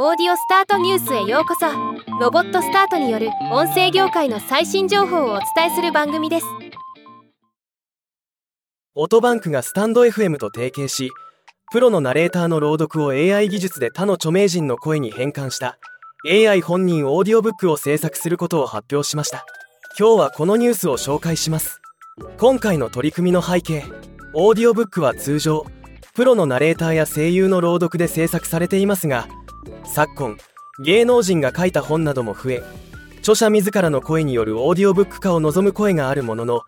オーディオスタートニュースへようこそ。ロボットスタートによる音声業界の最新情報をお伝えする番組です。オトバンクがスタンド FM と提携しプロのナレーターの朗読を AI 技術で他の著名人の声に変換した AI 本人オーディオブックを制作することを発表しました。今日はこのニュースを紹介します。今回の取り組みの背景オーディオブックは通常プロのナレーターや声優の朗読で制作されていますが昨今芸能人が書いた本なども増え著者自らの声によるオーディオブック化を望む声があるものの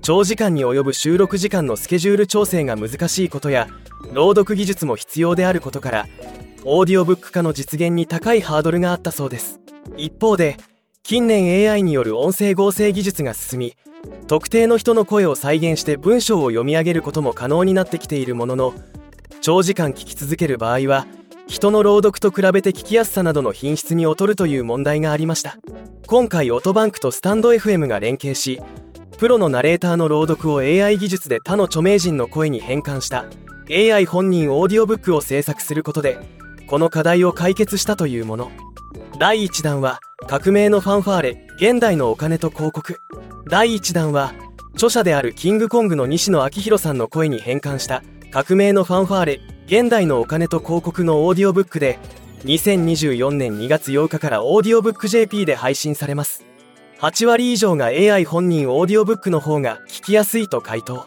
長時間に及ぶ収録時間のスケジュール調整が難しいことや朗読技術も必要であることからオーディオブック化の実現に高いハードルがあったそうです。一方で近年 AI による音声合成技術が進み特定の人の声を再現して文章を読み上げることも可能になってきているものの長時間聞き続ける場合は人の朗読と比べて聞きやすさなどの品質に劣るという問題がありました。今回オトバンクとスタンド FM が連携しプロのナレーターの朗読を AI 技術で他の著名人の声に変換した AI 本人オーディオブックを制作することでこの課題を解決したというもの。第1弾は革命のファンファーレ現代のお金と広告。第1弾は著者であるキングコングの西野亮廣さんの声に変換した革命のファンファーレ現代のお金と広告のオーディオブックで2024年2月8日からオーディオブック JP で配信されます。8割以上が AI 本人オーディオブックの方が聞きやすいと回答。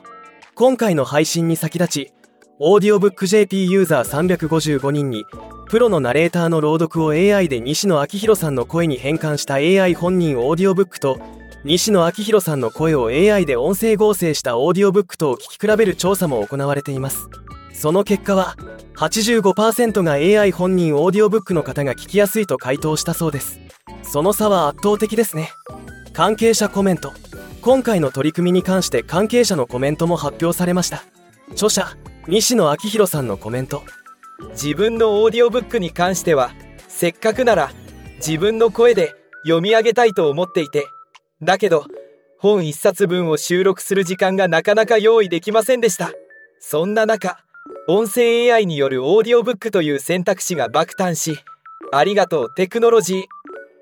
今回の配信に先立ちオーディオブック JP ユーザー355人にプロのナレーターの朗読を AI で西野昭弘さんの声に変換した AI 本人オーディオブックと西野昭弘さんの声を AI で音声合成したオーディオブックとを聞き比べる調査も行われています。その結果は85%が AI 本人オーディオブックの方が聞きやすいと回答したそうです。その差は圧倒的ですね。関係者コメント。今回の取り組みに関して関係者のコメントも発表されました。著者西野昭弘さんのコメント。自分のオーディオブックに関してはせっかくなら自分の声で読み上げたいと思っていてだけど本一冊分を収録する時間がなかなか用意できませんでした。そんな中音声 AI によるオーディオブックという選択肢が爆誕しありがとうテクノロジー。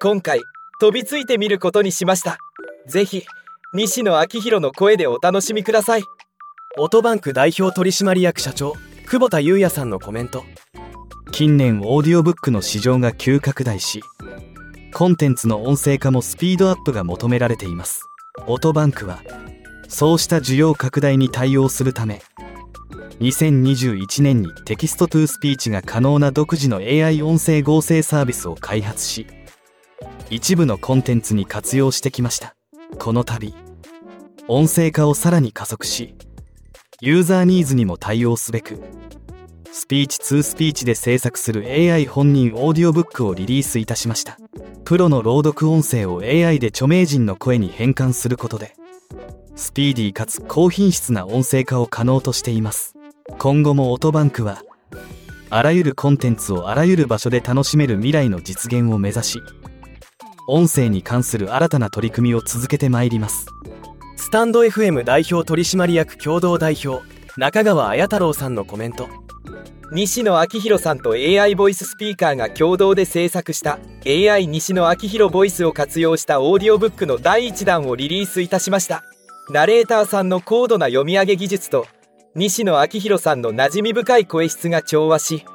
今回飛びついてみることにしました。ぜひ西野亮廣の声でお楽しみください。オトバンク代表取締役社長久保田裕也さんのコメント。近年オーディオブックの市場が急拡大しコンテンツの音声化もスピードアップが求められています。オトバンクはそうした需要拡大に対応するため2021年に text to speech が可能な独自の AI 音声合成サービスを開発し一部のコンテンツに活用してきました。この度音声化をさらに加速しユーザーニーズにも対応すべくスピーチ2スピーチで制作する AI 本人オーディオブックをリリースいたしました。プロの朗読音声を AI で著名人の声に変換することでスピーディーかつ高品質な音声化を可能としています。今後もオトバンクはあらゆるコンテンツをあらゆる場所で楽しめる未来の実現を目指し音声に関する新たな取り組みを続けてまいります。スタンド FM 代表取締役共同代表中川綾太郎さんのコメント。西野昭弘さんと AI ボイススピーカーが共同で制作した AI 西野昭弘ボイスを活用したオーディオブックの第1弾をリリースいたしました。ナレーターさんの高度な読み上げ技術と西野昭弘さんの馴染み深い声質が調和し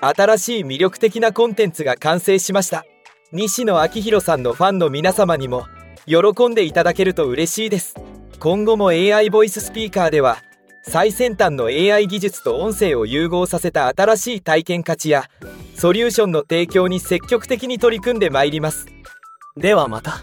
新しい魅力的なコンテンツが完成しました。西野昭弘さんのファンの皆様にも喜んでいただけると嬉しいです。今後も AI ボイススピーカーでは最先端の AI 技術と音声を融合させた新しい体験価値やソリューションの提供に積極的に取り組んでまいります。ではまた。